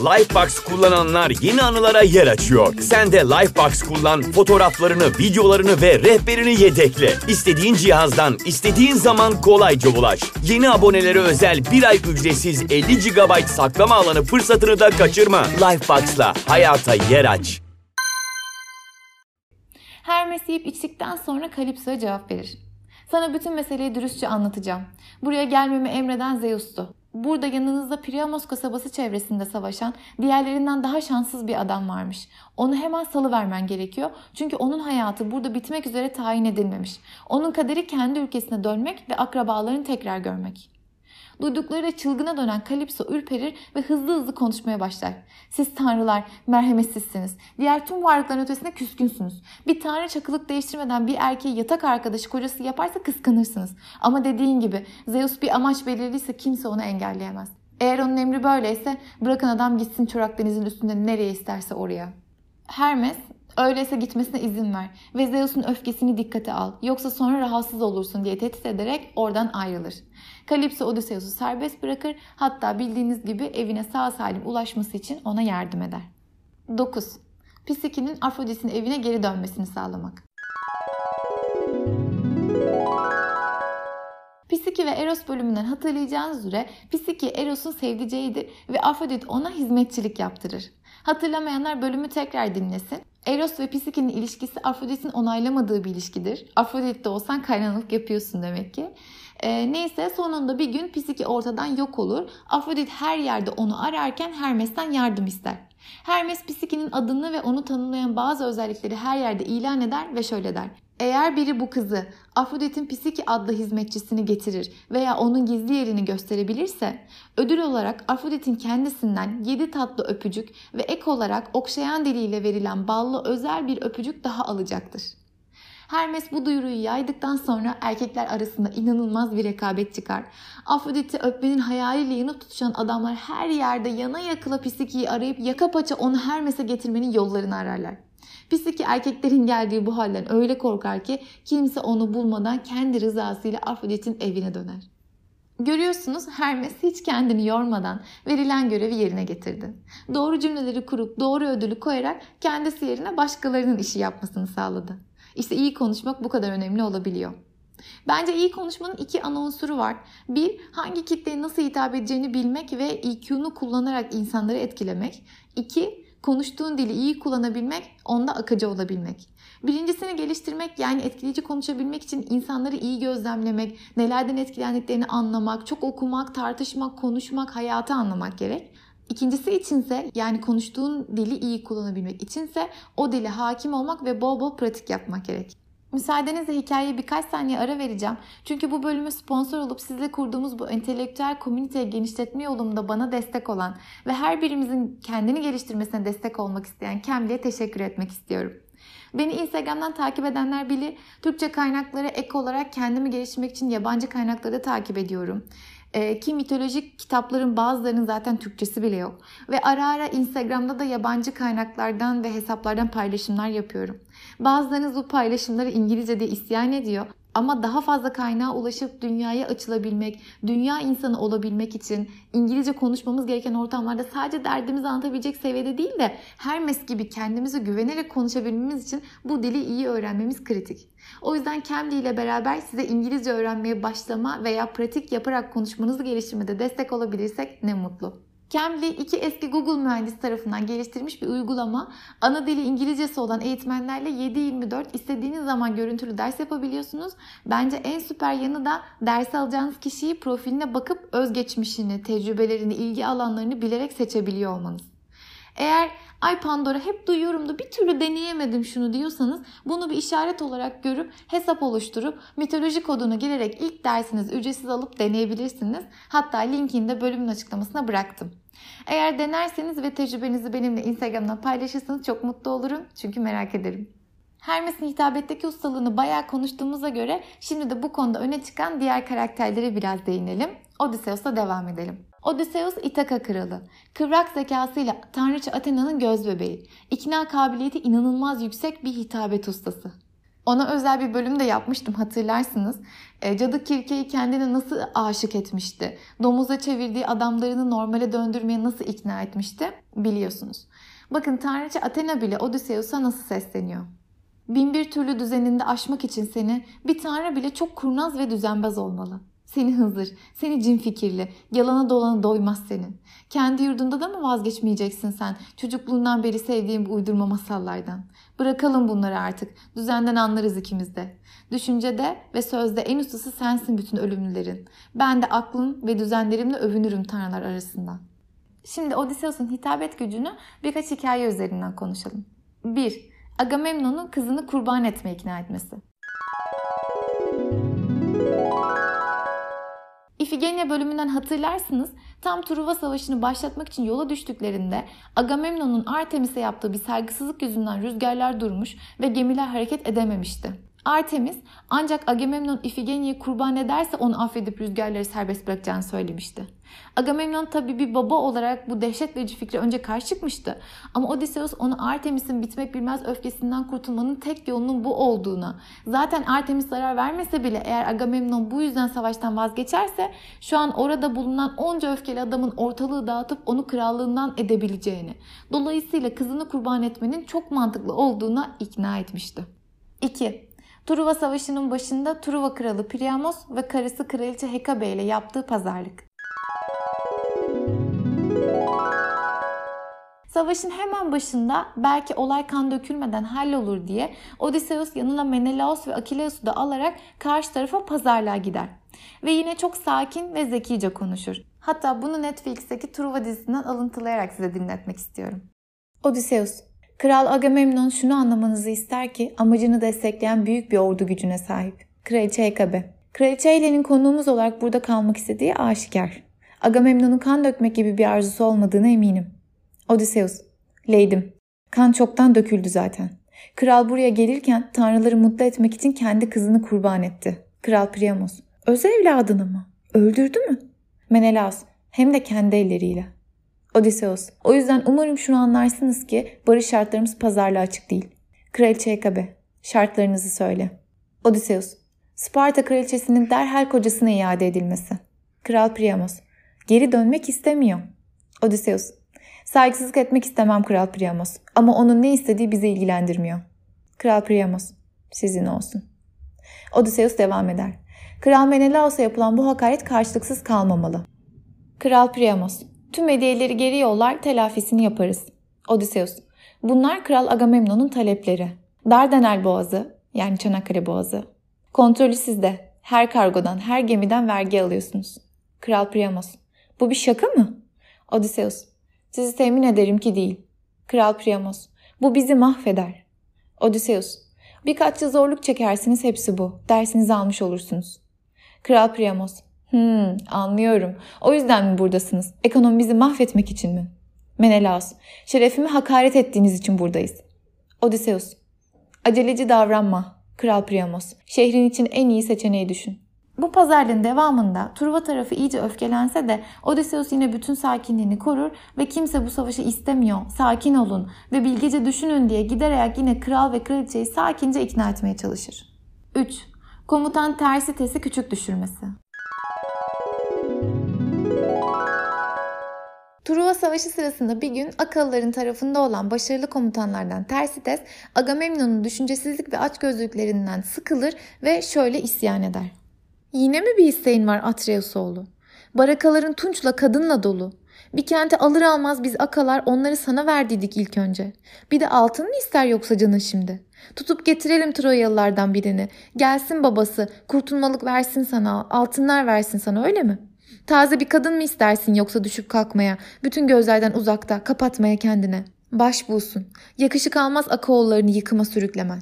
Lifebox kullananlar yeni anılara yer açıyor. Sen de Lifebox kullan, fotoğraflarını, videolarını ve rehberini yedekle. İstediğin cihazdan, istediğin zaman kolayca ulaş. Yeni abonelere özel bir ay ücretsiz 50 GB saklama alanı fırsatını da kaçırma. Lifebox'la hayata yer aç. Hermes yiyip içtikten sonra Kalipso'ya cevap verir. Sana bütün meseleyi dürüstçe anlatacağım. Buraya gelmemi emreden Zeus'tu. Burada yanınızda Priamos kasabası çevresinde savaşan diğerlerinden daha şanssız bir adam varmış. Onu hemen salıvermen gerekiyor. Çünkü onun hayatı burada bitmek üzere tayin edilmemiş. Onun kaderi kendi ülkesine dönmek ve akrabalarını tekrar görmek. Duyduklarıyla çılgına dönen Kalipso ürperir ve hızlı hızlı konuşmaya başlar. Siz tanrılar merhametsizsiniz. Diğer tüm varlıkların ötesinde küskünsünüz. Bir tanrı çakılık değiştirmeden bir erkeği yatak arkadaşı kocası yaparsa kıskanırsınız. Ama dediğin gibi Zeus bir amaç belirliyse kimse onu engelleyemez. Eğer onun emri böyleyse bırakın adam gitsin çorak denizin üstünde nereye isterse oraya. Hermes Öyleyse gitmesine izin ver ve Zeus'un öfkesini dikkate al. Yoksa sonra rahatsız olursun diye tehdit ederek oradan ayrılır. Kalipso Odysseus'u serbest bırakır hatta bildiğiniz gibi evine sağ salim ulaşması için ona yardım eder. 9. Psiki'nin Afrodit'in evine geri dönmesini sağlamak. Psiki ve Eros bölümünden hatırlayacağınız üzere Psiki Eros'un sevdiceğidir ve Afrodit ona hizmetçilik yaptırır. Hatırlamayanlar bölümü tekrar dinlesin. Eros ve Psiki'nin ilişkisi Afrodit'in onaylamadığı bir ilişkidir. Afrodit'te olsan kaynanalık yapıyorsun demek ki. E, neyse sonunda bir gün Psiki ortadan yok olur. Afrodit her yerde onu ararken Hermes'ten yardım ister. Hermes Psiki'nin adını ve onu tanımlayan bazı özellikleri her yerde ilan eder ve şöyle der. Eğer biri bu kızı Afrodit'in Psiki adlı hizmetçisini getirir veya onun gizli yerini gösterebilirse ödül olarak Afrodit'in kendisinden 7 tatlı öpücük ve ek olarak okşayan diliyle verilen ballı özel bir öpücük daha alacaktır. Hermes bu duyuruyu yaydıktan sonra erkekler arasında inanılmaz bir rekabet çıkar. Afrodit'i öpmenin hayaliyle yanıp tutuşan adamlar her yerde yana yakıla Psiki'yi arayıp yaka paça onu Hermes'e getirmenin yollarını ararlar. Psiki erkeklerin geldiği bu halden öyle korkar ki kimse onu bulmadan kendi rızasıyla Afrodit'in evine döner. Görüyorsunuz Hermes hiç kendini yormadan verilen görevi yerine getirdi. Doğru cümleleri kurup doğru ödülü koyarak kendisi yerine başkalarının işi yapmasını sağladı. İşte iyi konuşmak bu kadar önemli olabiliyor. Bence iyi konuşmanın iki ana unsuru var. Bir, hangi kitleye nasıl hitap edeceğini bilmek ve EQ'nu kullanarak insanları etkilemek. İki, konuştuğun dili iyi kullanabilmek, onda akıcı olabilmek. Birincisini geliştirmek yani etkileyici konuşabilmek için insanları iyi gözlemlemek, nelerden etkilendiklerini anlamak, çok okumak, tartışmak, konuşmak, hayatı anlamak gerek. İkincisi içinse yani konuştuğun dili iyi kullanabilmek içinse o dile hakim olmak ve bol bol pratik yapmak gerek. Müsaadenizle hikayeye birkaç saniye ara vereceğim. Çünkü bu bölümü sponsor olup sizle kurduğumuz bu entelektüel komüniteyi genişletme yolunda bana destek olan ve her birimizin kendini geliştirmesine destek olmak isteyen Cambly'e teşekkür etmek istiyorum. Beni Instagram'dan takip edenler bilir. Türkçe kaynaklara ek olarak kendimi geliştirmek için yabancı kaynakları da takip ediyorum. E, ki mitolojik kitapların bazılarının zaten Türkçesi bile yok. Ve ara ara Instagram'da da yabancı kaynaklardan ve hesaplardan paylaşımlar yapıyorum. Bazılarınız bu paylaşımları İngilizce diye isyan ediyor. Ama daha fazla kaynağa ulaşıp dünyaya açılabilmek, dünya insanı olabilmek için İngilizce konuşmamız gereken ortamlarda sadece derdimizi anlatabilecek seviyede değil de Hermes gibi kendimizi güvenerek konuşabilmemiz için bu dili iyi öğrenmemiz kritik. O yüzden Cambly ile beraber size İngilizce öğrenmeye başlama veya pratik yaparak konuşmanızı geliştirmede destek olabilirsek ne mutlu. Cambly iki eski Google mühendisi tarafından geliştirilmiş bir uygulama. Ana dili İngilizcesi olan eğitmenlerle 7-24 istediğiniz zaman görüntülü ders yapabiliyorsunuz. Bence en süper yanı da ders alacağınız kişiyi profiline bakıp özgeçmişini, tecrübelerini, ilgi alanlarını bilerek seçebiliyor olmanız. Eğer ay Pandora hep duyuyorum da bir türlü deneyemedim şunu diyorsanız bunu bir işaret olarak görüp hesap oluşturup mitoloji kodunu girerek ilk dersiniz ücretsiz alıp deneyebilirsiniz. Hatta linkini de bölümün açıklamasına bıraktım. Eğer denerseniz ve tecrübenizi benimle Instagram'dan paylaşırsanız çok mutlu olurum. Çünkü merak ederim. Hermes'in hitabetteki ustalığını bayağı konuştuğumuza göre şimdi de bu konuda öne çıkan diğer karakterlere biraz değinelim. Odysseus'la devam edelim. Odysseus İtaka kralı. Kıvrak zekasıyla tanrıça Athena'nın göz bebeği. İkna kabiliyeti inanılmaz yüksek bir hitabet ustası. Ona özel bir bölüm de yapmıştım hatırlarsınız. E, Cadı Kirke'yi kendine nasıl aşık etmişti? Domuza çevirdiği adamlarını normale döndürmeye nasıl ikna etmişti? Biliyorsunuz. Bakın Tanrıça Athena bile Odysseus'a nasıl sesleniyor? Bin bir türlü düzeninde aşmak için seni bir tanrı bile çok kurnaz ve düzenbaz olmalı. Seni hızır, seni cin fikirli, yalana dolana doymaz senin. Kendi yurdunda da mı vazgeçmeyeceksin sen çocukluğundan beri sevdiğim bu uydurma masallardan? Bırakalım bunları artık, düzenden anlarız ikimiz de. Düşüncede ve sözde en ustası sensin bütün ölümlülerin. Ben de aklım ve düzenlerimle övünürüm tanrılar arasında. Şimdi Odysseus'un hitabet gücünü birkaç hikaye üzerinden konuşalım. 1. Agamemnon'un kızını kurban etmeye ikna etmesi. İfigenia bölümünden hatırlarsınız tam Truva Savaşı'nı başlatmak için yola düştüklerinde Agamemnon'un Artemis'e yaptığı bir saygısızlık yüzünden rüzgarlar durmuş ve gemiler hareket edememişti. Artemis ancak Agamemnon Ifigenia'yı kurban ederse onu affedip rüzgarları serbest bırakacağını söylemişti. Agamemnon tabi bir baba olarak bu dehşet verici fikre önce karşı çıkmıştı. Ama Odysseus onu Artemis'in bitmek bilmez öfkesinden kurtulmanın tek yolunun bu olduğuna, zaten Artemis zarar vermese bile eğer Agamemnon bu yüzden savaştan vazgeçerse şu an orada bulunan onca öfkeli adamın ortalığı dağıtıp onu krallığından edebileceğini, dolayısıyla kızını kurban etmenin çok mantıklı olduğuna ikna etmişti. 2. Truva Savaşı'nın başında Truva kralı Priamos ve karısı kraliçe Hekabe ile yaptığı pazarlık. Savaşın hemen başında belki olay kan dökülmeden hallolur diye Odysseus yanına Menelaos ve Akileus'u da alarak karşı tarafa pazarlığa gider. Ve yine çok sakin ve zekice konuşur. Hatta bunu Netflix'teki Truva dizisinden alıntılayarak size dinletmek istiyorum. Odysseus Kral Agamemnon şunu anlamanızı ister ki amacını destekleyen büyük bir ordu gücüne sahip. Kraliçe Hekabe. Kraliçe Helene'nin konuğumuz olarak burada kalmak istediği aşikar. Agamemnon'un kan dökmek gibi bir arzusu olmadığına eminim. Odysseus. Leydim. Kan çoktan döküldü zaten. Kral buraya gelirken tanrıları mutlu etmek için kendi kızını kurban etti. Kral Priamos. Öz evladını mı? Öldürdü mü? Menelaus. Hem de kendi elleriyle. Odysseus. O yüzden umarım şunu anlarsınız ki barış şartlarımız pazarlığa açık değil. Kraliçe Hekabe. Şartlarınızı söyle. Odysseus. Sparta kraliçesinin derhal kocasına iade edilmesi. Kral Priamos. Geri dönmek istemiyor. Odysseus. Saygısızlık etmek istemem Kral Priamos. Ama onun ne istediği bizi ilgilendirmiyor. Kral Priamos. Sizin olsun. Odysseus devam eder. Kral Menelaos'a yapılan bu hakaret karşılıksız kalmamalı. Kral Priamos. Tüm hediyeleri geri yollar telafisini yaparız. Odysseus. Bunlar Kral Agamemnon'un talepleri. Dardanel Boğazı yani Çanakkale Boğazı. Kontrolü sizde. Her kargodan, her gemiden vergi alıyorsunuz. Kral Priamos. Bu bir şaka mı? Odysseus. Sizi temin ederim ki değil. Kral Priamos. Bu bizi mahveder. Odysseus. Birkaç yıl zorluk çekersiniz hepsi bu. Dersinizi almış olursunuz. Kral Priamos. Hmm, anlıyorum. O yüzden mi buradasınız? Ekonomi bizi mahvetmek için mi? Menelaus. Şerefimi hakaret ettiğiniz için buradayız. Odysseus. Aceleci davranma. Kral Priamos. Şehrin için en iyi seçeneği düşün. Bu pazarlığın devamında Truva tarafı iyice öfkelense de Odysseus yine bütün sakinliğini korur ve kimse bu savaşı istemiyor, sakin olun ve bilgece düşünün diye giderek yine kral ve kraliçeyi sakince ikna etmeye çalışır. 3. Komutan Tersites'i küçük düşürmesi. Savaşı sırasında bir gün Akalıların tarafında olan başarılı komutanlardan Tersites, Agamemnon'un düşüncesizlik ve açgözlüklerinden sıkılır ve şöyle isyan eder. Yine mi bir isteğin var Atreus oğlu? Barakaların tunçla kadınla dolu. Bir kente alır almaz biz akalar onları sana verdiydik ilk önce. Bir de altın mı ister yoksa canın şimdi? Tutup getirelim Troyalılardan birini. Gelsin babası, kurtulmalık versin sana, altınlar versin sana öyle mi? Taze bir kadın mı istersin yoksa düşüp kalkmaya, bütün gözlerden uzakta, kapatmaya kendine? Baş bulsun. Yakışık almaz Akaoğullarını yıkıma sürüklemen.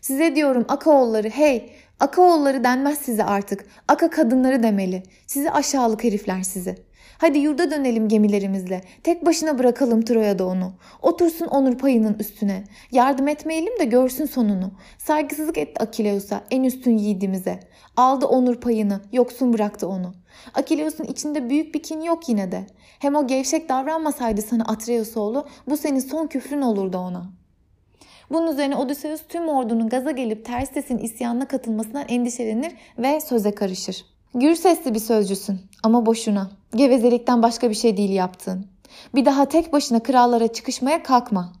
Size diyorum Akaoğulları hey, Akaoğulları denmez size artık. Aka kadınları demeli. Sizi aşağılık herifler sizi. Hadi yurda dönelim gemilerimizle. Tek başına bırakalım Troya'da onu. Otursun onur payının üstüne. Yardım etmeyelim de görsün sonunu. Saygısızlık etti Akileus'a en üstün yiğidimize. Aldı onur payını, yoksun bıraktı onu. Akileus'un içinde büyük bir kin yok yine de. Hem o gevşek davranmasaydı sana Atreus oğlu bu senin son küfrün olurdu ona. Bunun üzerine Odysseus tüm ordunun gaza gelip Terstes'in isyanına katılmasından endişelenir ve söze karışır. Gür sesli bir sözcüsün ama boşuna. Gevezelikten başka bir şey değil yaptığın. Bir daha tek başına krallara çıkışmaya kalkma.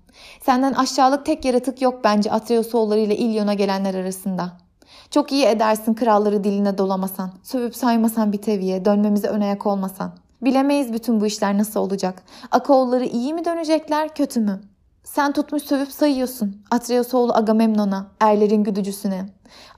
Senden aşağılık tek yaratık yok bence Atreus oğulları ile İlyon'a gelenler arasında. Çok iyi edersin kralları diline dolamasan, sövüp saymasan bir teviye, dönmemize ön ayak olmasan. Bilemeyiz bütün bu işler nasıl olacak. Akoğulları iyi mi dönecekler, kötü mü? Sen tutmuş sövüp sayıyorsun. Atreus oğlu Agamemnon'a, erlerin güdücüsüne.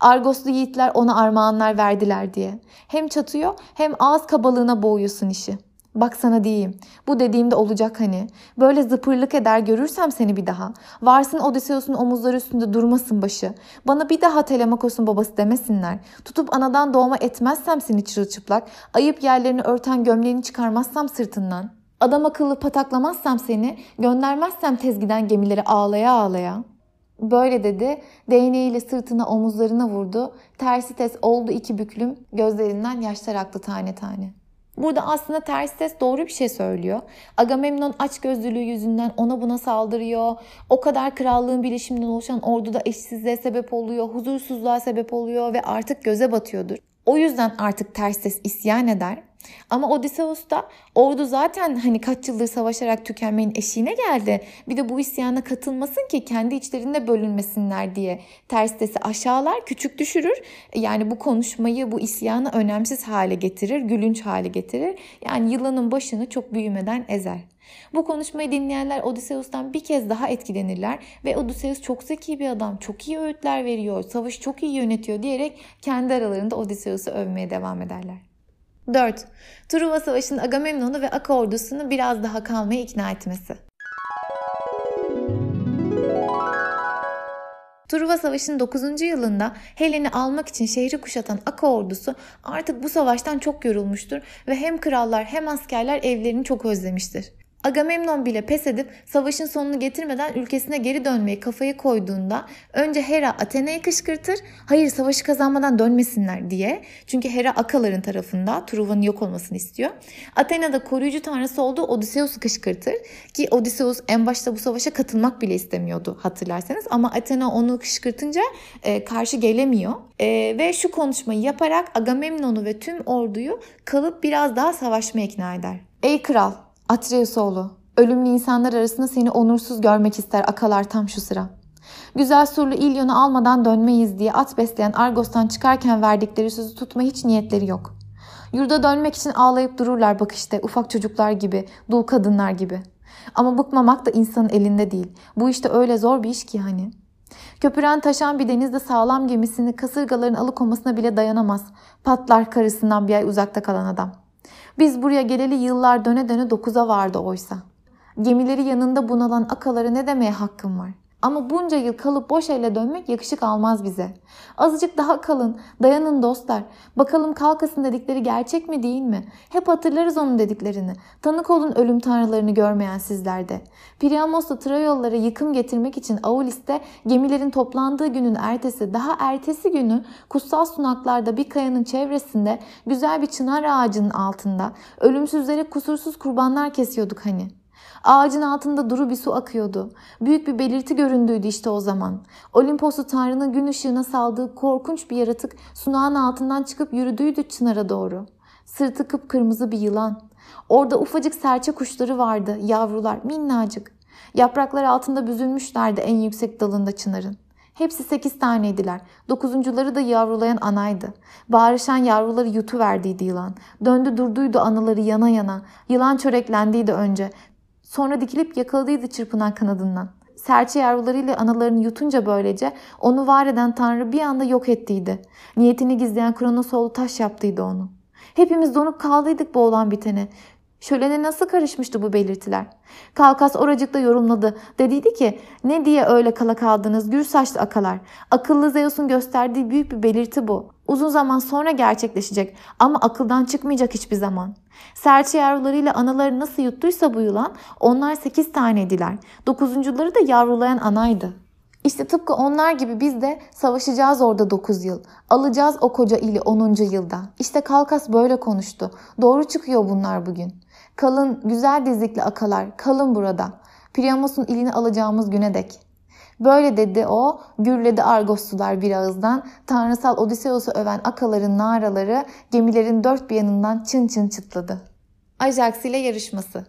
Argoslu yiğitler ona armağanlar verdiler diye. Hem çatıyor hem ağız kabalığına boğuyorsun işi. Bak sana diyeyim. Bu dediğimde olacak hani. Böyle zıpırlık eder görürsem seni bir daha. Varsın Odysseus'un omuzları üstünde durmasın başı. Bana bir daha Telemakos'un babası demesinler. Tutup anadan doğma etmezsem seni çırılçıplak. Ayıp yerlerini örten gömleğini çıkarmazsam sırtından. Adam akıllı pataklamazsam seni. Göndermezsem tezgiden gemileri ağlaya ağlaya. Böyle dedi. Değneğiyle sırtına omuzlarına vurdu. Tersi tez oldu iki büklüm. Gözlerinden yaşlar aktı tane tane. Burada aslında ters ses doğru bir şey söylüyor. Agamemnon aç gözlülüğü yüzünden ona buna saldırıyor. O kadar krallığın bilişiminden oluşan orduda eşsizliğe sebep oluyor, huzursuzluğa sebep oluyor ve artık göze batıyordur. O yüzden artık ters ses isyan eder. Ama Odysseus da ordu zaten hani kaç yıldır savaşarak tükenmenin eşiğine geldi. Bir de bu isyana katılmasın ki kendi içlerinde bölünmesinler diye ters desi aşağılar, küçük düşürür. Yani bu konuşmayı, bu isyanı önemsiz hale getirir, gülünç hale getirir. Yani yılanın başını çok büyümeden ezer. Bu konuşmayı dinleyenler Odysseus'tan bir kez daha etkilenirler ve Odysseus çok zeki bir adam, çok iyi öğütler veriyor, savaşı çok iyi yönetiyor diyerek kendi aralarında Odysseus'u övmeye devam ederler. 4. Truva Savaşı'nın Agamemnon'u ve Aka ordusunu biraz daha kalmaya ikna etmesi. Truva Savaşı'nın 9. yılında Helen'i almak için şehri kuşatan Aka ordusu artık bu savaştan çok yorulmuştur ve hem krallar hem askerler evlerini çok özlemiştir. Agamemnon bile pes edip savaşın sonunu getirmeden ülkesine geri dönmeyi kafayı koyduğunda önce Hera Athena'yı kışkırtır, hayır savaşı kazanmadan dönmesinler diye. Çünkü Hera Akaların tarafında Truva'nın yok olmasını istiyor. Athena da koruyucu tanrısı olduğu Odysseus'u kışkırtır ki Odysseus en başta bu savaşa katılmak bile istemiyordu hatırlarsanız ama Athena onu kışkırtınca e, karşı gelemiyor. E, ve şu konuşmayı yaparak Agamemnon'u ve tüm orduyu kalıp biraz daha savaşmaya ikna eder. Ey kral Atreus oğlu, ölümlü insanlar arasında seni onursuz görmek ister akalar tam şu sıra. Güzel surlu İlyon'u almadan dönmeyiz diye at besleyen Argos'tan çıkarken verdikleri sözü tutma hiç niyetleri yok. Yurda dönmek için ağlayıp dururlar bak işte ufak çocuklar gibi, dul kadınlar gibi. Ama bıkmamak da insanın elinde değil. Bu işte öyle zor bir iş ki hani. Köpüren taşan bir denizde sağlam gemisini kasırgaların alıkomasına bile dayanamaz. Patlar karısından bir ay uzakta kalan adam.'' Biz buraya geleli yıllar döne döne dokuza vardı oysa. Gemileri yanında bunalan akalara ne demeye hakkım var? Ama bunca yıl kalıp boş elle dönmek yakışık almaz bize. Azıcık daha kalın, dayanın dostlar. Bakalım kalkasın dedikleri gerçek mi değil mi? Hep hatırlarız onun dediklerini. Tanık olun ölüm tanrılarını görmeyen sizlerde. Priamos'ta Trayollara yıkım getirmek için Aulis'te gemilerin toplandığı günün ertesi, daha ertesi günü kutsal sunaklarda bir kayanın çevresinde güzel bir çınar ağacının altında ölümsüzlere kusursuz kurbanlar kesiyorduk hani. Ağacın altında duru bir su akıyordu. Büyük bir belirti göründüydü işte o zaman. Olimposlu Tanrı'nın gün ışığına saldığı korkunç bir yaratık sunağın altından çıkıp yürüdüydü çınara doğru. Sırtı kıpkırmızı bir yılan. Orada ufacık serçe kuşları vardı, yavrular, minnacık. Yapraklar altında büzülmüşlerdi en yüksek dalında çınarın. Hepsi sekiz taneydiler. Dokuzuncuları da yavrulayan anaydı. Bağırışan yavruları yutuverdiydi yılan. Döndü durduydu anaları yana yana. Yılan çöreklendiydi önce. Sonra dikilip yakaladıydı çırpınan kanadından. Serçe yavrularıyla analarını yutunca böylece onu var eden Tanrı bir anda yok ettiydi. Niyetini gizleyen Kronosoğlu taş yaptıydı onu. Hepimiz donup kaldıydık bu olan bitene. Şölene nasıl karışmıştı bu belirtiler? Kalkas oracıkta yorumladı. Dediydi ki ne diye öyle kala kaldınız gür saçlı akalar. Akıllı Zeus'un gösterdiği büyük bir belirti bu. Uzun zaman sonra gerçekleşecek ama akıldan çıkmayacak hiçbir zaman. Serçe yavrularıyla anaları nasıl yuttuysa bu yılan onlar sekiz taneydiler. Dokuzuncuları da yavrulayan anaydı. İşte tıpkı onlar gibi biz de savaşacağız orada 9 yıl. Alacağız o koca ili 10. yılda. İşte Kalkas böyle konuştu. Doğru çıkıyor bunlar bugün. Kalın, güzel dizlikli akalar, kalın burada. Priamos'un ilini alacağımız güne dek. Böyle dedi o, gürledi Argoslular bir ağızdan, tanrısal Odysseus'u öven akaların naraları gemilerin dört bir yanından çın çın çıtladı. Ajax ile yarışması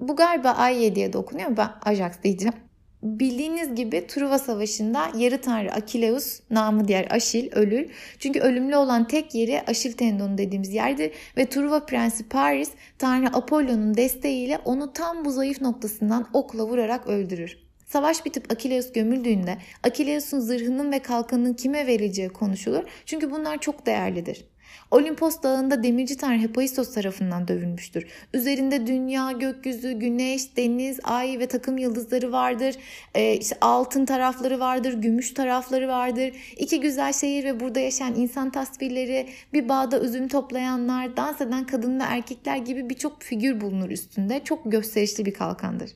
Bu galiba Ayye diye de okunuyor. Ben Ajax diyeceğim. Bildiğiniz gibi Truva Savaşı'nda yarı tanrı Akileus, namı diğer Aşil, ölür. Çünkü ölümlü olan tek yeri Aşil tendonu dediğimiz yerdir ve Truva prensi Paris, tanrı Apollo'nun desteğiyle onu tam bu zayıf noktasından okla vurarak öldürür. Savaş bitip Akileus gömüldüğünde Akileus'un zırhının ve kalkanının kime verileceği konuşulur. Çünkü bunlar çok değerlidir. Olimpos dağında demirci tanrı Hephaistos tarafından dövülmüştür. Üzerinde dünya, gökyüzü, güneş, deniz, ay ve takım yıldızları vardır. Ee, işte altın tarafları vardır, gümüş tarafları vardır. İki güzel şehir ve burada yaşayan insan tasvirleri, bir bağda üzüm toplayanlar, dans eden kadın ve erkekler gibi birçok figür bulunur üstünde. Çok gösterişli bir kalkandır.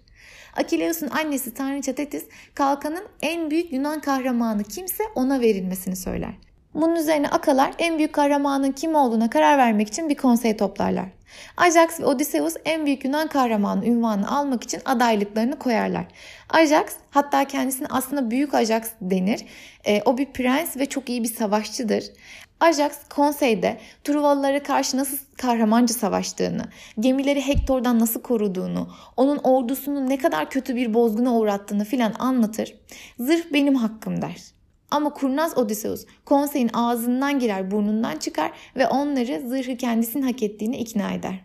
Akileus'un annesi Tanrıça Tetis kalkanın en büyük Yunan kahramanı kimse ona verilmesini söyler. Bunun üzerine akalar en büyük kahramanın kim olduğuna karar vermek için bir konsey toplarlar. Ajax ve Odysseus en büyük Yunan kahramanı ünvanını almak için adaylıklarını koyarlar. Ajax hatta kendisine aslında büyük Ajax denir. E, o bir prens ve çok iyi bir savaşçıdır. Ajax konseyde Truvalılara karşı nasıl kahramanca savaştığını, gemileri Hektor'dan nasıl koruduğunu, onun ordusunu ne kadar kötü bir bozguna uğrattığını filan anlatır. Zırh benim hakkım der. Ama kurnaz Odysseus konseyin ağzından girer burnundan çıkar ve onları zırhı kendisinin hak ettiğini ikna eder.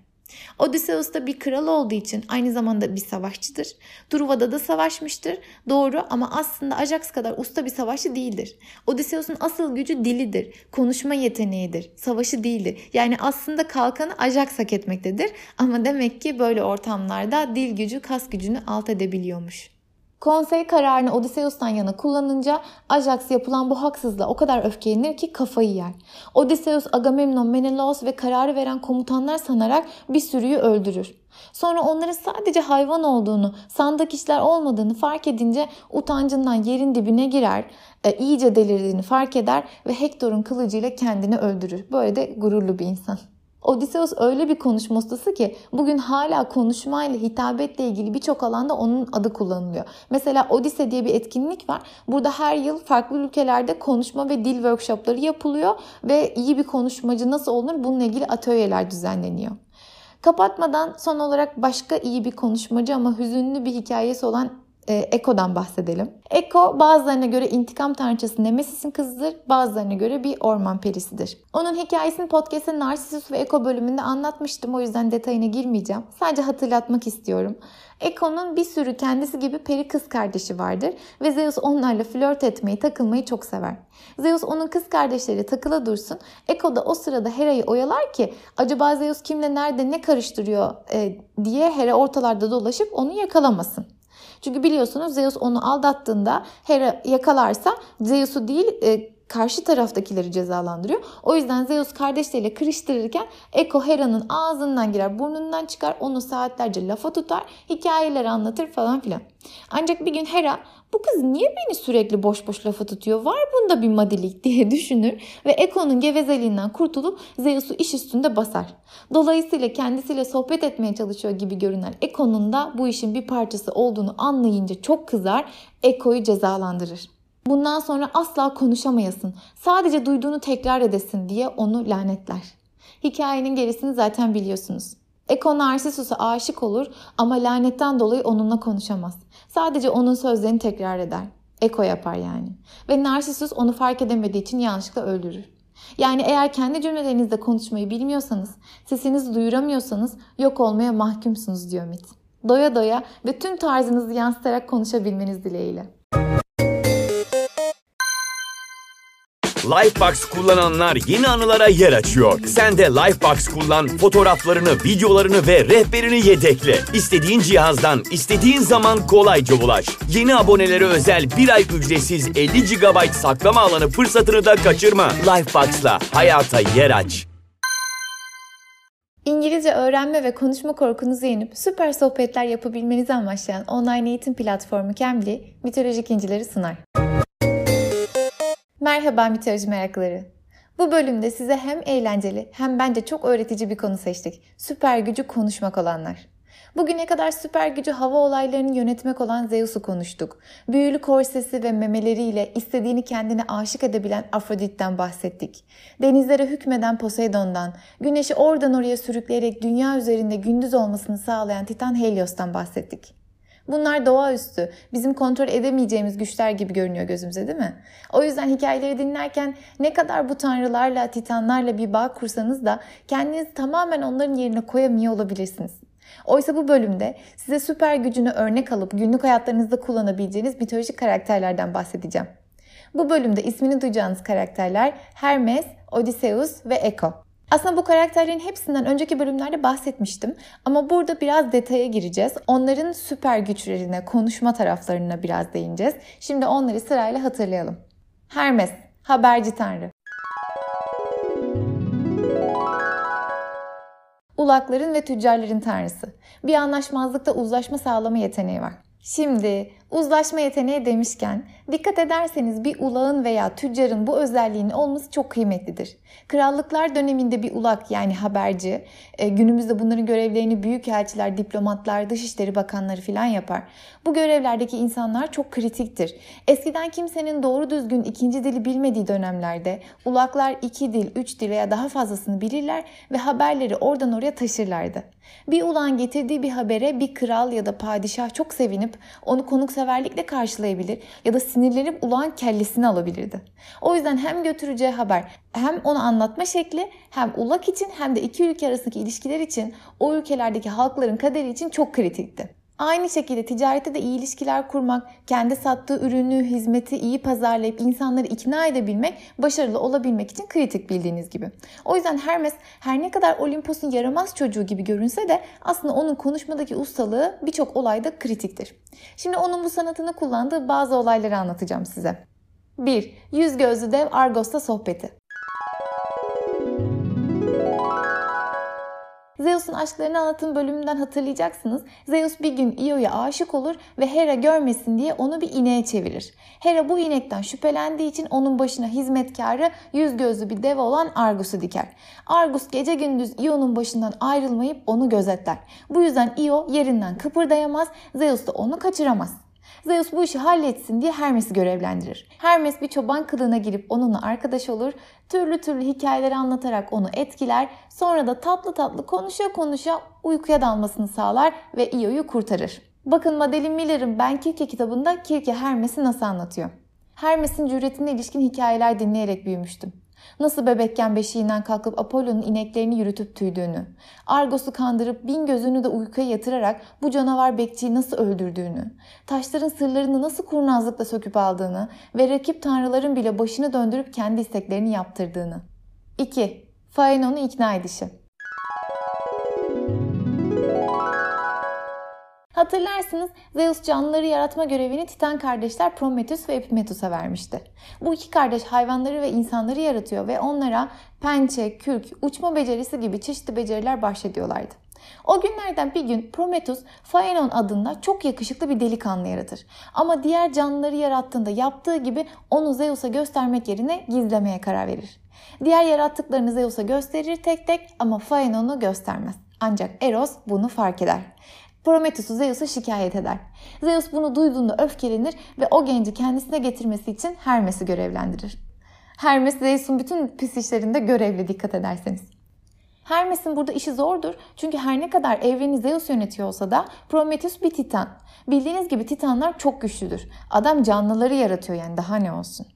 Odysseus da bir kral olduğu için aynı zamanda bir savaşçıdır. Truva'da da savaşmıştır. Doğru ama aslında Ajax kadar usta bir savaşçı değildir. Odysseus'un asıl gücü dilidir. Konuşma yeteneğidir. Savaşı değildir. Yani aslında kalkanı Ajax hak etmektedir. Ama demek ki böyle ortamlarda dil gücü kas gücünü alt edebiliyormuş. Konsey kararını Odysseus'tan yana kullanınca Ajax yapılan bu haksızlığa o kadar öfkelenir ki kafayı yer. Odysseus, Agamemnon, Menelaos ve kararı veren komutanlar sanarak bir sürüyü öldürür. Sonra onların sadece hayvan olduğunu, sandık işler olmadığını fark edince utancından yerin dibine girer, e, iyice delirdiğini fark eder ve Hektor'un kılıcıyla kendini öldürür. Böyle de gururlu bir insan. Odysseus öyle bir konuşma ustası ki bugün hala konuşmayla hitabetle ilgili birçok alanda onun adı kullanılıyor. Mesela Odise diye bir etkinlik var. Burada her yıl farklı ülkelerde konuşma ve dil workshopları yapılıyor ve iyi bir konuşmacı nasıl olunur bununla ilgili atölyeler düzenleniyor. Kapatmadan son olarak başka iyi bir konuşmacı ama hüzünlü bir hikayesi olan e, Eko'dan bahsedelim. Eko bazılarına göre intikam tanrıçası Nemesis'in kızıdır, bazılarına göre bir orman perisidir. Onun hikayesini podcast'te Narsisus ve Eko bölümünde anlatmıştım o yüzden detayına girmeyeceğim. Sadece hatırlatmak istiyorum. Eko'nun bir sürü kendisi gibi peri kız kardeşi vardır ve Zeus onlarla flört etmeyi, takılmayı çok sever. Zeus onun kız kardeşleri takıla dursun. Eko da o sırada Hera'yı oyalar ki acaba Zeus kimle nerede ne karıştırıyor e, diye Hera ortalarda dolaşıp onu yakalamasın. Çünkü biliyorsunuz Zeus onu aldattığında Hera yakalarsa Zeus'u değil e, karşı taraftakileri cezalandırıyor. O yüzden Zeus kardeşleriyle kırıştırırken Eko Hera'nın ağzından girer, burnundan çıkar, onu saatlerce lafa tutar, hikayeler anlatır falan filan. Ancak bir gün Hera bu kız niye beni sürekli boş boş lafa tutuyor? Var bunda bir madilik diye düşünür ve Eko'nun gevezeliğinden kurtulup Zeus'u iş üstünde basar. Dolayısıyla kendisiyle sohbet etmeye çalışıyor gibi görünen Eko'nun da bu işin bir parçası olduğunu anlayınca çok kızar, Eko'yu cezalandırır. Bundan sonra asla konuşamayasın, sadece duyduğunu tekrar edesin diye onu lanetler. Hikayenin gerisini zaten biliyorsunuz. Eko Narsisus'a aşık olur ama lanetten dolayı onunla konuşamaz. Sadece onun sözlerini tekrar eder. Eko yapar yani. Ve Narsisus onu fark edemediği için yanlışlıkla öldürür. Yani eğer kendi cümlelerinizde konuşmayı bilmiyorsanız, sesinizi duyuramıyorsanız yok olmaya mahkumsunuz diyor Mit. Doya doya ve tüm tarzınızı yansıtarak konuşabilmeniz dileğiyle. Lifebox kullananlar yeni anılara yer açıyor. Sen de Lifebox kullan, fotoğraflarını, videolarını ve rehberini yedekle. İstediğin cihazdan, istediğin zaman kolayca ulaş. Yeni abonelere özel bir ay ücretsiz 50 GB saklama alanı fırsatını da kaçırma. Lifebox'la hayata yer aç. İngilizce öğrenme ve konuşma korkunuzu yenip süper sohbetler yapabilmenizi amaçlayan online eğitim platformu Cambly, mitolojik incileri sunar. Merhaba mitoloji merakları. Bu bölümde size hem eğlenceli hem bence çok öğretici bir konu seçtik. Süper gücü konuşmak olanlar. Bugüne kadar süper gücü hava olaylarını yönetmek olan Zeus'u konuştuk. Büyülü korsesi ve memeleriyle istediğini kendine aşık edebilen Afrodit'ten bahsettik. Denizlere hükmeden Poseidon'dan, güneşi oradan oraya sürükleyerek dünya üzerinde gündüz olmasını sağlayan Titan Helios'tan bahsettik. Bunlar doğaüstü, bizim kontrol edemeyeceğimiz güçler gibi görünüyor gözümüze değil mi? O yüzden hikayeleri dinlerken ne kadar bu tanrılarla, titanlarla bir bağ kursanız da kendinizi tamamen onların yerine koyamıyor olabilirsiniz. Oysa bu bölümde size süper gücünü örnek alıp günlük hayatlarınızda kullanabileceğiniz mitolojik karakterlerden bahsedeceğim. Bu bölümde ismini duyacağınız karakterler Hermes, Odysseus ve Echo. Aslında bu karakterlerin hepsinden önceki bölümlerde bahsetmiştim ama burada biraz detaya gireceğiz. Onların süper güçlerine, konuşma taraflarına biraz değineceğiz. Şimdi onları sırayla hatırlayalım. Hermes, haberci tanrı. Ulakların ve tüccarların tanrısı. Bir anlaşmazlıkta uzlaşma sağlama yeteneği var. Şimdi uzlaşma yeteneği demişken dikkat ederseniz bir ulağın veya tüccarın bu özelliğinin olması çok kıymetlidir. Krallıklar döneminde bir ulak yani haberci, e, günümüzde bunların görevlerini büyükelçiler, diplomatlar, dışişleri bakanları falan yapar. Bu görevlerdeki insanlar çok kritiktir. Eskiden kimsenin doğru düzgün ikinci dili bilmediği dönemlerde ulaklar iki dil, üç dil veya daha fazlasını bilirler ve haberleri oradan oraya taşırlardı. Bir ulan getirdiği bir habere bir kral ya da padişah çok sevinip onu konukseverlikle karşılayabilir ya da sinirlenip ulan kellesini alabilirdi. O yüzden hem götüreceği haber hem onu anlatma şekli hem ulak için hem de iki ülke arasındaki ilişkiler için o ülkelerdeki halkların kaderi için çok kritikti. Aynı şekilde ticarette de iyi ilişkiler kurmak, kendi sattığı ürünü, hizmeti iyi pazarlayıp insanları ikna edebilmek, başarılı olabilmek için kritik bildiğiniz gibi. O yüzden Hermes her ne kadar Olimpos'un yaramaz çocuğu gibi görünse de aslında onun konuşmadaki ustalığı birçok olayda kritiktir. Şimdi onun bu sanatını kullandığı bazı olayları anlatacağım size. 1. Yüz gözlü dev Argos'ta sohbeti. Zeus'un aşklarını anlatım bölümünden hatırlayacaksınız. Zeus bir gün Io'ya aşık olur ve Hera görmesin diye onu bir ineğe çevirir. Hera bu inekten şüphelendiği için onun başına hizmetkarı yüz gözlü bir dev olan Argus'u diker. Argus gece gündüz Io'nun başından ayrılmayıp onu gözetler. Bu yüzden Io yerinden kıpırdayamaz, Zeus da onu kaçıramaz. Zeus bu işi halletsin diye Hermes'i görevlendirir. Hermes bir çoban kılığına girip onunla arkadaş olur, türlü türlü hikayeler anlatarak onu etkiler, sonra da tatlı tatlı konuşa konuşa uykuya dalmasını sağlar ve Io'yu kurtarır. Bakın Madeline Miller'ın Ben Kirke kitabında Kirke Hermes'i nasıl anlatıyor. Hermes'in cüretine ilişkin hikayeler dinleyerek büyümüştüm. Nasıl bebekken beşiğinden kalkıp Apollo'nun ineklerini yürütüp tüydüğünü, Argos'u kandırıp bin gözünü de uykuya yatırarak bu canavar bekçiyi nasıl öldürdüğünü, taşların sırlarını nasıl kurnazlıkla söküp aldığını ve rakip tanrıların bile başını döndürüp kendi isteklerini yaptırdığını. 2. Phaenon'u ikna edişi. Hatırlarsınız Zeus canlıları yaratma görevini Titan kardeşler Prometheus ve Epimetheus'a vermişti. Bu iki kardeş hayvanları ve insanları yaratıyor ve onlara pençe, kürk, uçma becerisi gibi çeşitli beceriler bahşediyorlardı. O günlerden bir gün Prometheus Phaenon adında çok yakışıklı bir delikanlı yaratır. Ama diğer canlıları yarattığında yaptığı gibi onu Zeus'a göstermek yerine gizlemeye karar verir. Diğer yarattıklarını Zeus'a gösterir tek tek ama Phaenon'u göstermez. Ancak Eros bunu fark eder. Prometheus'u Zeus'a şikayet eder. Zeus bunu duyduğunda öfkelenir ve o genci kendisine getirmesi için Hermes'i görevlendirir. Hermes Zeus'un bütün pis işlerinde görevli dikkat ederseniz. Hermes'in burada işi zordur çünkü her ne kadar evreni Zeus yönetiyor olsa da Prometheus bir titan. Bildiğiniz gibi titanlar çok güçlüdür. Adam canlıları yaratıyor yani daha ne olsun.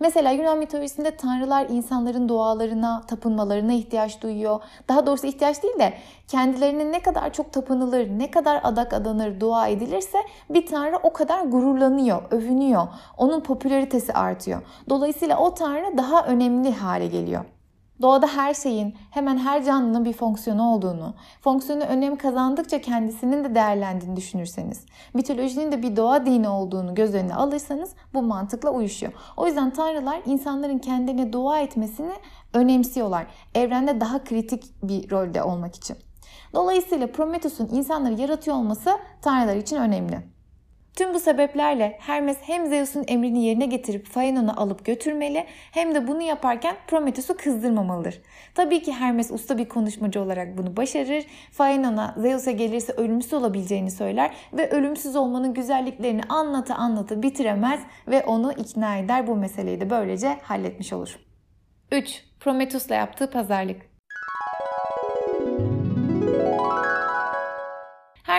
Mesela Yunan mitolojisinde tanrılar insanların dualarına, tapınmalarına ihtiyaç duyuyor. Daha doğrusu ihtiyaç değil de kendilerine ne kadar çok tapınılır, ne kadar adak adanır, dua edilirse bir tanrı o kadar gururlanıyor, övünüyor. Onun popülaritesi artıyor. Dolayısıyla o tanrı daha önemli hale geliyor. Doğada her şeyin, hemen her canlının bir fonksiyonu olduğunu, fonksiyonu önem kazandıkça kendisinin de değerlendiğini düşünürseniz, mitolojinin de bir doğa dini olduğunu göz önüne alırsanız bu mantıkla uyuşuyor. O yüzden tanrılar insanların kendine dua etmesini önemsiyorlar. Evrende daha kritik bir rolde olmak için. Dolayısıyla Prometheus'un insanları yaratıyor olması tanrılar için önemli. Tüm bu sebeplerle Hermes hem Zeus'un emrini yerine getirip Phainon'u alıp götürmeli hem de bunu yaparken Prometheus'u kızdırmamalıdır. Tabii ki Hermes usta bir konuşmacı olarak bunu başarır. Phainon'a Zeus'a gelirse ölümsüz olabileceğini söyler ve ölümsüz olmanın güzelliklerini anlatı anlatı bitiremez ve onu ikna eder. Bu meseleyi de böylece halletmiş olur. 3. Prometheus'la yaptığı pazarlık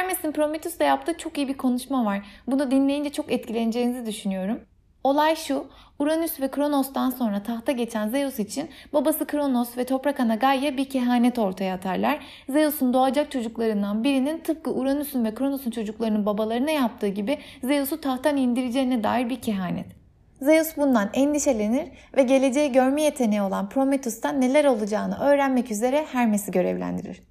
Hermes'in Prometheus'la yaptığı çok iyi bir konuşma var. Bunu dinleyince çok etkileneceğinizi düşünüyorum. Olay şu, Uranüs ve Kronos'tan sonra tahta geçen Zeus için babası Kronos ve toprak ana Gaia bir kehanet ortaya atarlar. Zeus'un doğacak çocuklarından birinin tıpkı Uranüs'ün ve Kronos'un çocuklarının babalarına yaptığı gibi Zeus'u tahttan indireceğine dair bir kehanet. Zeus bundan endişelenir ve geleceği görme yeteneği olan Prometheus'tan neler olacağını öğrenmek üzere Hermes'i görevlendirir.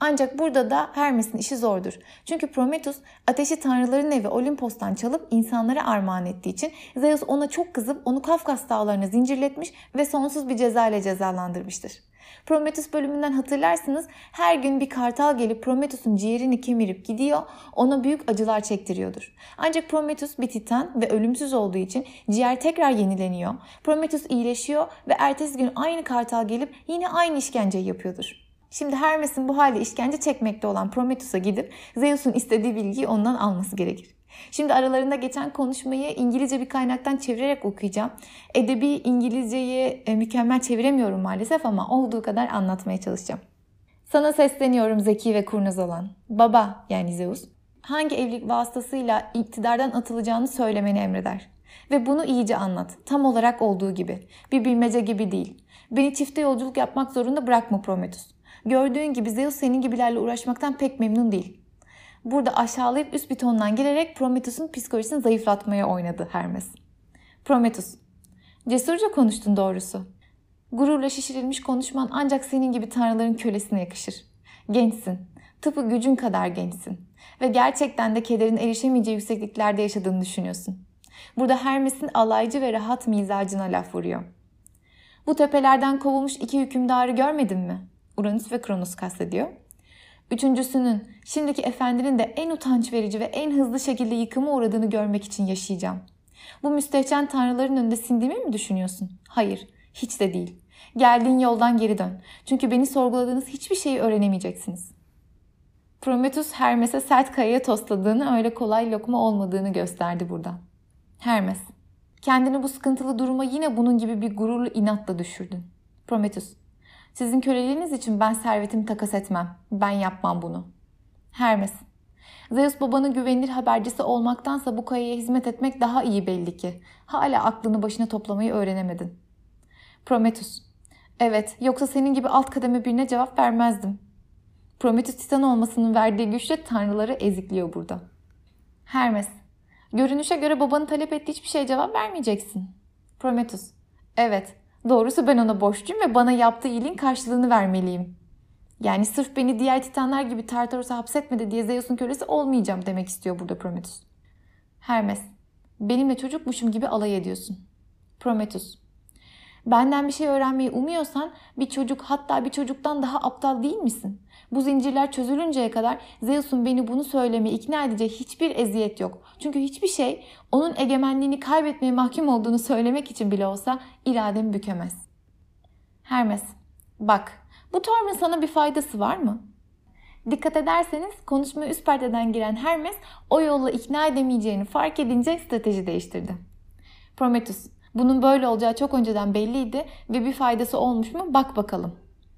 Ancak burada da Hermes'in işi zordur. Çünkü Prometheus ateşi tanrıların evi Olimpos'tan çalıp insanlara armağan ettiği için Zeus ona çok kızıp onu Kafkas dağlarına zincirletmiş ve sonsuz bir ceza ile cezalandırmıştır. Prometheus bölümünden hatırlarsınız her gün bir kartal gelip Prometheus'un ciğerini kemirip gidiyor ona büyük acılar çektiriyordur. Ancak Prometheus bir titan ve ölümsüz olduğu için ciğer tekrar yenileniyor. Prometheus iyileşiyor ve ertesi gün aynı kartal gelip yine aynı işkenceyi yapıyordur. Şimdi Hermes'in bu halde işkence çekmekte olan Prometheus'a gidip Zeus'un istediği bilgiyi ondan alması gerekir. Şimdi aralarında geçen konuşmayı İngilizce bir kaynaktan çevirerek okuyacağım. Edebi İngilizceyi e, mükemmel çeviremiyorum maalesef ama olduğu kadar anlatmaya çalışacağım. Sana sesleniyorum zeki ve kurnaz olan. Baba yani Zeus hangi evlilik vasıtasıyla iktidardan atılacağını söylemeni emreder. Ve bunu iyice anlat. Tam olarak olduğu gibi. Bir bilmece gibi değil. Beni çifte yolculuk yapmak zorunda bırakma Prometheus. Gördüğün gibi Zeus senin gibilerle uğraşmaktan pek memnun değil. Burada aşağılayıp üst bir tondan gelerek Prometheus'un psikolojisini zayıflatmaya oynadı Hermes. Prometheus, cesurca konuştun doğrusu. Gururla şişirilmiş konuşman ancak senin gibi tanrıların kölesine yakışır. Gençsin, tıpkı gücün kadar gençsin ve gerçekten de kederin erişemeyeceği yüksekliklerde yaşadığını düşünüyorsun. Burada Hermes'in alaycı ve rahat mizacına laf vuruyor. Bu tepelerden kovulmuş iki hükümdarı görmedin mi? Uranüs ve Kronos kastediyor. Üçüncüsünün şimdiki efendinin de en utanç verici ve en hızlı şekilde yıkıma uğradığını görmek için yaşayacağım. Bu müstehcen tanrıların önünde sindiğimi mi düşünüyorsun? Hayır, hiç de değil. Geldiğin yoldan geri dön. Çünkü beni sorguladığınız hiçbir şeyi öğrenemeyeceksiniz. Prometheus Hermes'e sert kayaya tosladığını öyle kolay lokma olmadığını gösterdi burada. Hermes, kendini bu sıkıntılı duruma yine bunun gibi bir gururlu inatla düşürdün. Prometheus, sizin köleliğiniz için ben servetimi takas etmem. Ben yapmam bunu. Hermes. Zeus babanın güvenilir habercisi olmaktansa bu kayaya hizmet etmek daha iyi belli ki. Hala aklını başına toplamayı öğrenemedin. Prometheus. Evet, yoksa senin gibi alt kademe birine cevap vermezdim. Prometheus titan olmasının verdiği güçle tanrıları ezikliyor burada. Hermes. Görünüşe göre babanın talep ettiği hiçbir şeye cevap vermeyeceksin. Prometheus. Evet, Doğrusu ben ona borçluyum ve bana yaptığı iyiliğin karşılığını vermeliyim. Yani sırf beni diğer titanlar gibi Tartaros'a hapsetmedi diye Zeus'un kölesi olmayacağım demek istiyor burada Prometheus. Hermes, benimle çocukmuşum gibi alay ediyorsun. Prometheus, benden bir şey öğrenmeyi umuyorsan bir çocuk hatta bir çocuktan daha aptal değil misin? Bu zincirler çözülünceye kadar Zeus'un beni bunu söylemeye ikna edeceği hiçbir eziyet yok. Çünkü hiçbir şey onun egemenliğini kaybetmeye mahkum olduğunu söylemek için bile olsa irademi bükemez. Hermes, bak bu tavrın sana bir faydası var mı? Dikkat ederseniz konuşmaya üst perdeden giren Hermes o yolla ikna edemeyeceğini fark edince strateji değiştirdi. Prometheus, bunun böyle olacağı çok önceden belliydi ve bir faydası olmuş mu bak bakalım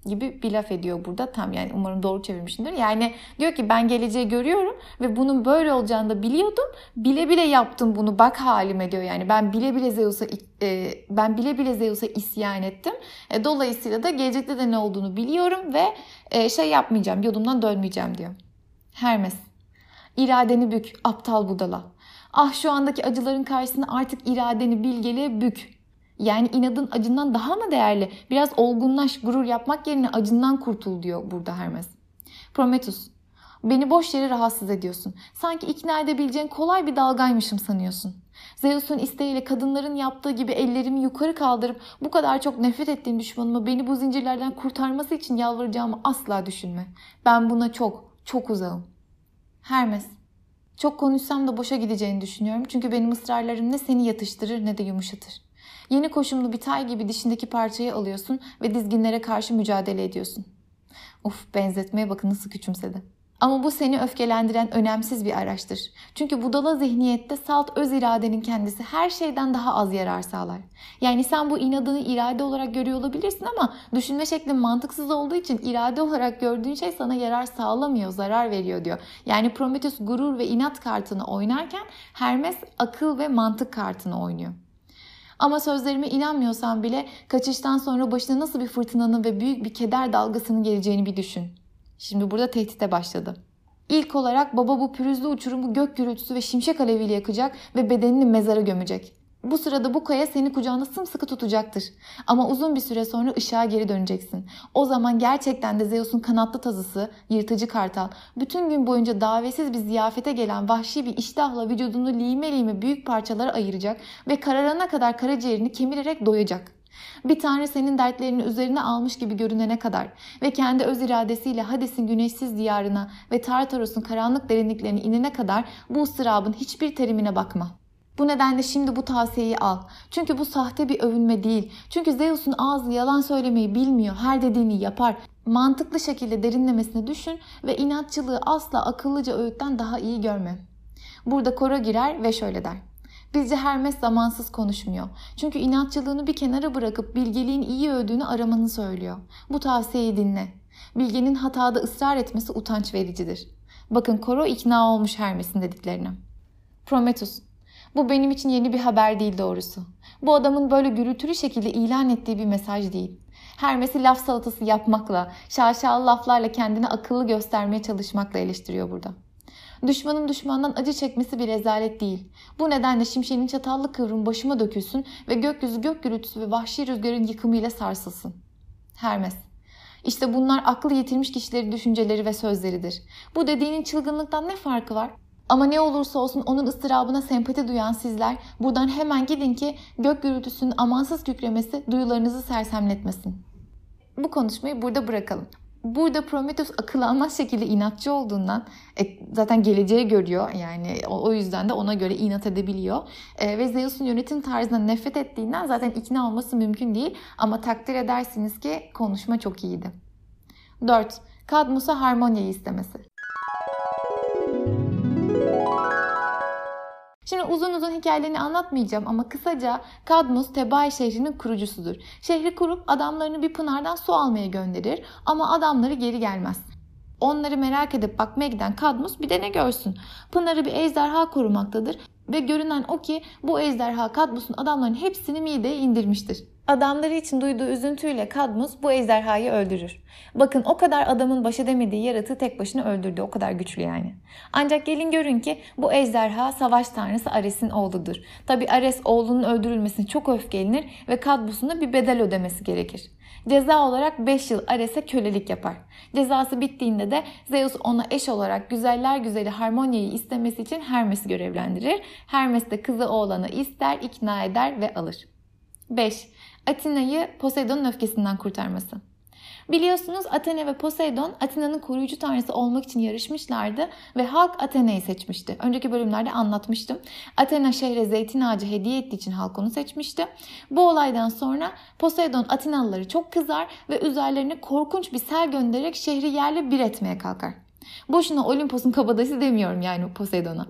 gibi bir laf ediyor burada. Tam yani umarım doğru çevirmişimdir. Yani diyor ki ben geleceği görüyorum ve bunun böyle olacağını da biliyordum. Bile bile yaptım bunu. Bak halime diyor. Yani ben bile bile Zeus'a e, ben bile bile Zeus'a isyan ettim. E, dolayısıyla da gelecekte de ne olduğunu biliyorum ve e, şey yapmayacağım. Yolumdan dönmeyeceğim diyor. Hermes. İradeni bük, aptal budala. Ah şu andaki acıların karşısında artık iradeni bilgeliğe bük. Yani inadın acından daha mı değerli? Biraz olgunlaş, gurur yapmak yerine acından kurtul diyor burada Hermes. Prometheus, beni boş yere rahatsız ediyorsun. Sanki ikna edebileceğin kolay bir dalgaymışım sanıyorsun. Zeus'un isteğiyle kadınların yaptığı gibi ellerimi yukarı kaldırıp bu kadar çok nefret ettiğim düşmanıma beni bu zincirlerden kurtarması için yalvaracağımı asla düşünme. Ben buna çok, çok uzağım. Hermes, Çok konuşsam da boşa gideceğini düşünüyorum. Çünkü benim ısrarlarım ne seni yatıştırır ne de yumuşatır. Yeni koşumlu bir tay gibi dişindeki parçayı alıyorsun ve dizginlere karşı mücadele ediyorsun. Uf benzetmeye bakın nasıl küçümsedi. Ama bu seni öfkelendiren önemsiz bir araçtır. Çünkü budala zihniyette salt öz iradenin kendisi her şeyden daha az yarar sağlar. Yani sen bu inadını irade olarak görüyor olabilirsin ama düşünme şeklin mantıksız olduğu için irade olarak gördüğün şey sana yarar sağlamıyor, zarar veriyor diyor. Yani Prometheus gurur ve inat kartını oynarken Hermes akıl ve mantık kartını oynuyor. Ama sözlerime inanmıyorsan bile kaçıştan sonra başına nasıl bir fırtınanın ve büyük bir keder dalgasının geleceğini bir düşün. Şimdi burada tehdite başladı. İlk olarak baba bu pürüzlü uçurumu gök gürültüsü ve şimşek aleviyle yakacak ve bedenini mezara gömecek. Bu sırada bu kaya seni kucağında sımsıkı tutacaktır. Ama uzun bir süre sonra ışığa geri döneceksin. O zaman gerçekten de Zeus'un kanatlı tazısı, yırtıcı kartal, bütün gün boyunca davetsiz bir ziyafete gelen vahşi bir iştahla vücudunu lime lime büyük parçalara ayıracak ve kararana kadar karaciğerini kemirerek doyacak. Bir tanrı senin dertlerini üzerine almış gibi görünene kadar ve kendi öz iradesiyle Hades'in güneşsiz diyarına ve Tartaros'un karanlık derinliklerine inene kadar bu ıstırabın hiçbir terimine bakma. Bu nedenle şimdi bu tavsiyeyi al. Çünkü bu sahte bir övünme değil. Çünkü Zeus'un ağzı yalan söylemeyi bilmiyor. Her dediğini yapar. Mantıklı şekilde derinlemesine düşün ve inatçılığı asla akıllıca öğütten daha iyi görme. Burada kora girer ve şöyle der. Bizce Hermes zamansız konuşmuyor. Çünkü inatçılığını bir kenara bırakıp bilgeliğin iyi ödüğünü aramanı söylüyor. Bu tavsiyeyi dinle. Bilgenin hatada ısrar etmesi utanç vericidir. Bakın Koro ikna olmuş Hermes'in dediklerine. Prometheus, bu benim için yeni bir haber değil doğrusu. Bu adamın böyle gürültülü şekilde ilan ettiği bir mesaj değil. Hermes'i laf salatası yapmakla, şaşalı laflarla kendini akıllı göstermeye çalışmakla eleştiriyor burada. Düşmanın düşmandan acı çekmesi bir rezalet değil. Bu nedenle şimşeğinin çatallı kıvrım başıma dökülsün ve gökyüzü gök gürültüsü ve vahşi rüzgarın yıkımıyla sarsılsın. Hermes İşte bunlar aklı yitirmiş kişilerin düşünceleri ve sözleridir. Bu dediğinin çılgınlıktan ne farkı var? Ama ne olursa olsun onun ıstırabına sempati duyan sizler buradan hemen gidin ki gök gürültüsünün amansız kükremesi duyularınızı sersemletmesin. Bu konuşmayı burada bırakalım. Burada Prometheus akıl almaz şekilde inatçı olduğundan e, zaten geleceği görüyor yani o, o yüzden de ona göre inat edebiliyor. E, ve Zeus'un yönetim tarzına nefret ettiğinden zaten ikna olması mümkün değil ama takdir edersiniz ki konuşma çok iyiydi. 4. Kadmus'a harmonyayı istemesi. Şimdi uzun uzun hikayelerini anlatmayacağım ama kısaca Kadmus Tebai şehrinin kurucusudur. Şehri kurup adamlarını bir pınardan su almaya gönderir ama adamları geri gelmez. Onları merak edip bakmaya giden Kadmus bir de ne görsün? Pınarı bir ejderha korumaktadır ve görünen o ki bu ejderha Kadmus'un adamların hepsini mideye indirmiştir. Adamları için duyduğu üzüntüyle Kadmus bu ejderhayı öldürür. Bakın o kadar adamın baş edemediği yaratığı tek başına öldürdü. O kadar güçlü yani. Ancak gelin görün ki bu ejderha savaş tanrısı Ares'in oğludur. Tabi Ares oğlunun öldürülmesine çok öfkelenir ve Kadmus'un da bir bedel ödemesi gerekir. Ceza olarak 5 yıl Ares'e kölelik yapar. Cezası bittiğinde de Zeus ona eş olarak güzeller güzeli Harmonya'yı istemesi için Hermes'i görevlendirir. Hermes de kızı oğlanı ister, ikna eder ve alır. 5. Atina'yı Poseidon'un öfkesinden kurtarması. Biliyorsunuz Athena ve Poseidon Atina'nın koruyucu tanrısı olmak için yarışmışlardı ve halk Athena'yı seçmişti. Önceki bölümlerde anlatmıştım. Athena şehre zeytin ağacı hediye ettiği için halk onu seçmişti. Bu olaydan sonra Poseidon Atinalıları çok kızar ve üzerlerine korkunç bir sel göndererek şehri yerle bir etmeye kalkar. Boşuna Olimpos'un kabadası demiyorum yani Poseidon'a.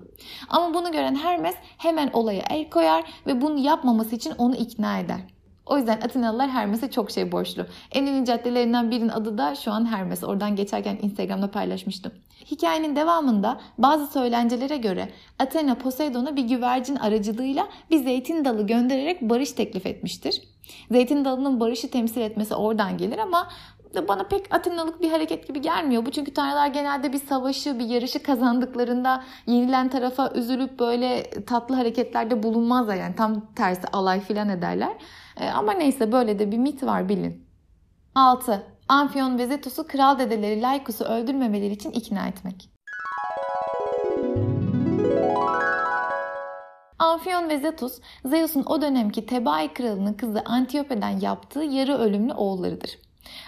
Ama bunu gören Hermes hemen olaya el koyar ve bunu yapmaması için onu ikna eder. O yüzden Atinalılar Hermes'e çok şey borçlu. En ünlü caddelerinden birinin adı da şu an Hermes. Oradan geçerken Instagram'da paylaşmıştım. Hikayenin devamında bazı söylencelere göre Athena Poseidon'a bir güvercin aracılığıyla bir zeytin dalı göndererek barış teklif etmiştir. Zeytin dalının barışı temsil etmesi oradan gelir ama bana pek Atinalık bir hareket gibi gelmiyor. Bu çünkü tanrılar genelde bir savaşı, bir yarışı kazandıklarında yenilen tarafa üzülüp böyle tatlı hareketlerde bulunmazlar. Yani tam tersi alay filan ederler. E, ama neyse böyle de bir mit var bilin. 6. Amfion ve Zetos'u kral dedeleri Laikus'u öldürmemeleri için ikna etmek. Amfion ve Zetos, Zeus'un o dönemki Tebai kralının kızı Antiope'den yaptığı yarı ölümlü oğullarıdır.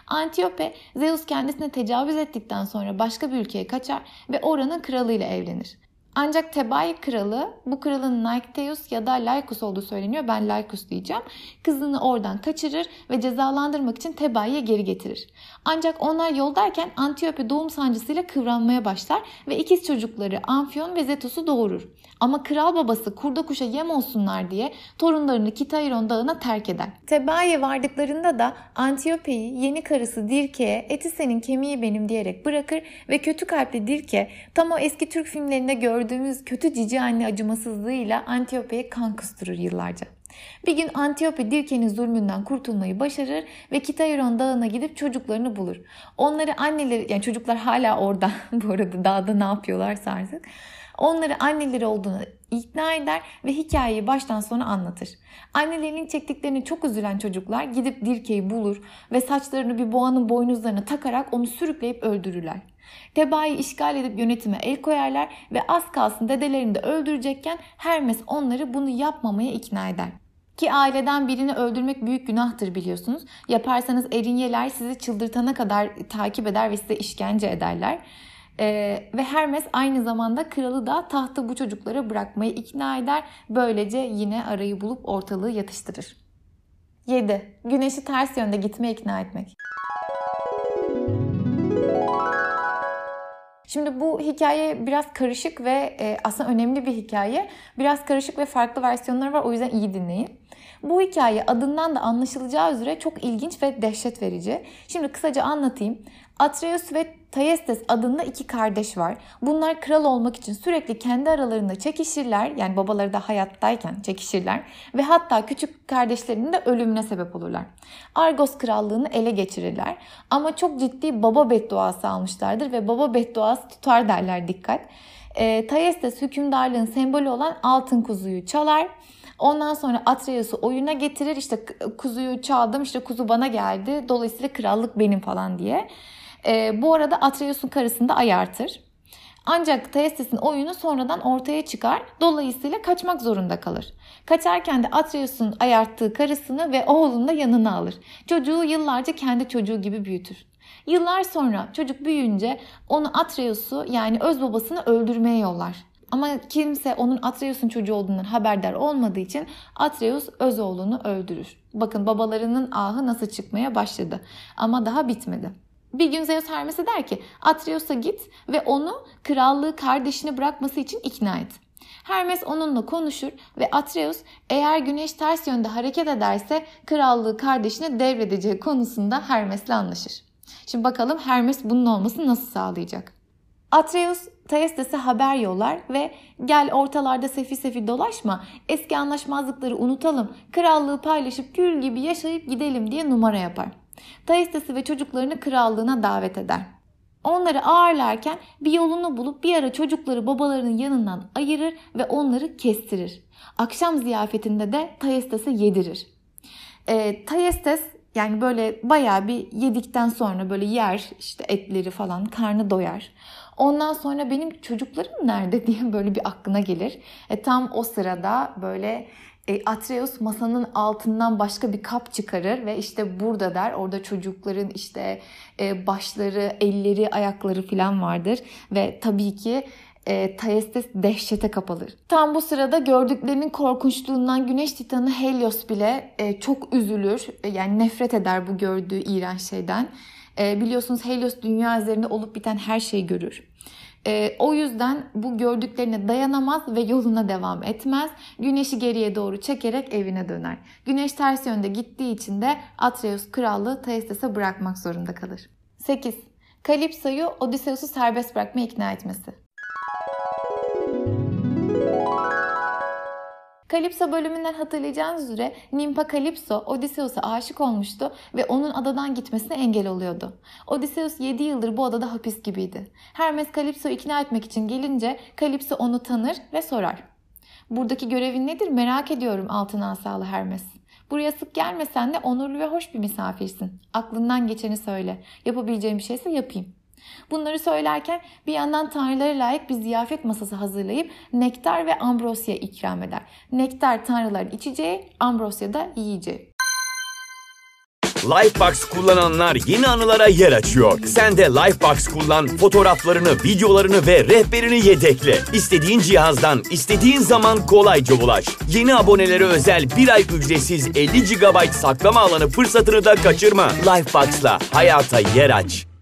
Antiope, Zeus kendisine tecavüz ettikten sonra başka bir ülkeye kaçar ve oranın kralıyla evlenir. Ancak Tebai kralı, bu kralın Naikteus ya da Laikus olduğu söyleniyor. Ben Laikus diyeceğim. Kızını oradan kaçırır ve cezalandırmak için Tebai'ye geri getirir. Ancak onlar yoldayken Antiope doğum sancısıyla kıvranmaya başlar ve ikiz çocukları Amfion ve Zetos'u doğurur. Ama kral babası kurda kuşa yem olsunlar diye torunlarını Kitairon dağına terk eder. Tebai'ye vardıklarında da Antiope'yi yeni karısı Dirke'ye eti senin kemiği benim diyerek bırakır ve kötü kalpli Dirke tam o eski Türk filmlerinde gördüğümüz kötü cici anne acımasızlığıyla Antiope'ye kan kusturur yıllarca. Bir gün Antiope Dirke'nin zulmünden kurtulmayı başarır ve Kitairon dağına gidip çocuklarını bulur. Onları anneleri, yani çocuklar hala orada bu arada dağda ne yapıyorlarsa artık. Onları anneleri olduğunu ikna eder ve hikayeyi baştan sona anlatır. Annelerinin çektiklerini çok üzülen çocuklar gidip Dirke'yi bulur ve saçlarını bir boğanın boynuzlarına takarak onu sürükleyip öldürürler. Teba'yı işgal edip yönetime el koyarlar ve az kalsın dedelerini de öldürecekken Hermes onları bunu yapmamaya ikna eder. Ki aileden birini öldürmek büyük günahtır biliyorsunuz. Yaparsanız erinyeler sizi çıldırtana kadar takip eder ve size işkence ederler. Ee, ve Hermes aynı zamanda kralı da tahtı bu çocuklara bırakmayı ikna eder. Böylece yine arayı bulup ortalığı yatıştırır. 7. Güneşi ters yönde gitmeye ikna etmek. Şimdi bu hikaye biraz karışık ve e, aslında önemli bir hikaye. Biraz karışık ve farklı versiyonları var o yüzden iyi dinleyin. Bu hikaye adından da anlaşılacağı üzere çok ilginç ve dehşet verici. Şimdi kısaca anlatayım. Atreus ve Tayestes adında iki kardeş var. Bunlar kral olmak için sürekli kendi aralarında çekişirler. Yani babaları da hayattayken çekişirler. Ve hatta küçük kardeşlerinin de ölümüne sebep olurlar. Argos krallığını ele geçirirler. Ama çok ciddi baba bedduası almışlardır ve baba bedduası tutar derler dikkat. E, Tayestes hükümdarlığın sembolü olan altın kuzuyu çalar. Ondan sonra Atreus'u oyuna getirir. İşte kuzuyu çaldım işte kuzu bana geldi. Dolayısıyla krallık benim falan diye. E, bu arada Atreus'un karısını da ayartır. Ancak Thaestes'in oyunu sonradan ortaya çıkar. Dolayısıyla kaçmak zorunda kalır. Kaçarken de Atreus'un ayarttığı karısını ve oğlunu da yanına alır. Çocuğu yıllarca kendi çocuğu gibi büyütür. Yıllar sonra çocuk büyüyünce onu Atreus'u yani öz babasını öldürmeye yollar. Ama kimse onun Atreus'un çocuğu olduğundan haberdar olmadığı için Atreus öz oğlunu öldürür. Bakın babalarının ahı nasıl çıkmaya başladı. Ama daha bitmedi. Bir gün Zeus Hermes'e der ki Atreus'a git ve onu krallığı kardeşini bırakması için ikna et. Hermes onunla konuşur ve Atreus eğer güneş ters yönde hareket ederse krallığı kardeşine devredeceği konusunda Hermes'le anlaşır. Şimdi bakalım Hermes bunun olmasını nasıl sağlayacak? Atreus Thaestes'e haber yollar ve gel ortalarda sefi sefi dolaşma, eski anlaşmazlıkları unutalım, krallığı paylaşıp gül gibi yaşayıp gidelim diye numara yapar. Thaistes'i ve çocuklarını krallığına davet eder. Onları ağırlarken bir yolunu bulup bir ara çocukları babalarının yanından ayırır ve onları kestirir. Akşam ziyafetinde de Thaistes'e yedirir. E, Thaistes yani böyle bayağı bir yedikten sonra böyle yer işte etleri falan karnı doyar. Ondan sonra benim çocuklarım nerede diye böyle bir aklına gelir. E, tam o sırada böyle e, Atreus masanın altından başka bir kap çıkarır ve işte burada der. Orada çocukların işte e, başları, elleri, ayakları falan vardır ve tabii ki e, Thaestes dehşete kapalır. Tam bu sırada gördüklerinin korkunçluğundan güneş titanı Helios bile e, çok üzülür. E, yani nefret eder bu gördüğü iğrenç şeyden. E, biliyorsunuz Helios dünya üzerinde olup biten her şeyi görür. E, o yüzden bu gördüklerine dayanamaz ve yoluna devam etmez. Güneşi geriye doğru çekerek evine döner. Güneş ters yönde gittiği için de Atreus krallığı Thaistes'e bırakmak zorunda kalır. 8. Kalipso'yu Odysseus'u serbest bırakmaya ikna etmesi. Kalipso bölümünden hatırlayacağınız üzere Nimpa Kalipso Odysseus'a aşık olmuştu ve onun adadan gitmesine engel oluyordu. Odysseus 7 yıldır bu adada hapis gibiydi. Hermes Kalipso'yu ikna etmek için gelince Kalipso onu tanır ve sorar. Buradaki görevin nedir merak ediyorum altın asalı Hermes. Buraya sık gelmesen de onurlu ve hoş bir misafirsin. Aklından geçeni söyle. Yapabileceğim bir şeyse yapayım. Bunları söylerken bir yandan tanrılara layık bir ziyafet masası hazırlayıp nektar ve ambrosya ikram eder. Nektar tanrıların içeceği, ambrosya da yiyeceği. Lifebox kullananlar yeni anılara yer açıyor. Sen de Lifebox kullan, fotoğraflarını, videolarını ve rehberini yedekle. İstediğin cihazdan, istediğin zaman kolayca ulaş. Yeni abonelere özel bir ay ücretsiz 50 GB saklama alanı fırsatını da kaçırma. Lifebox'la hayata yer aç.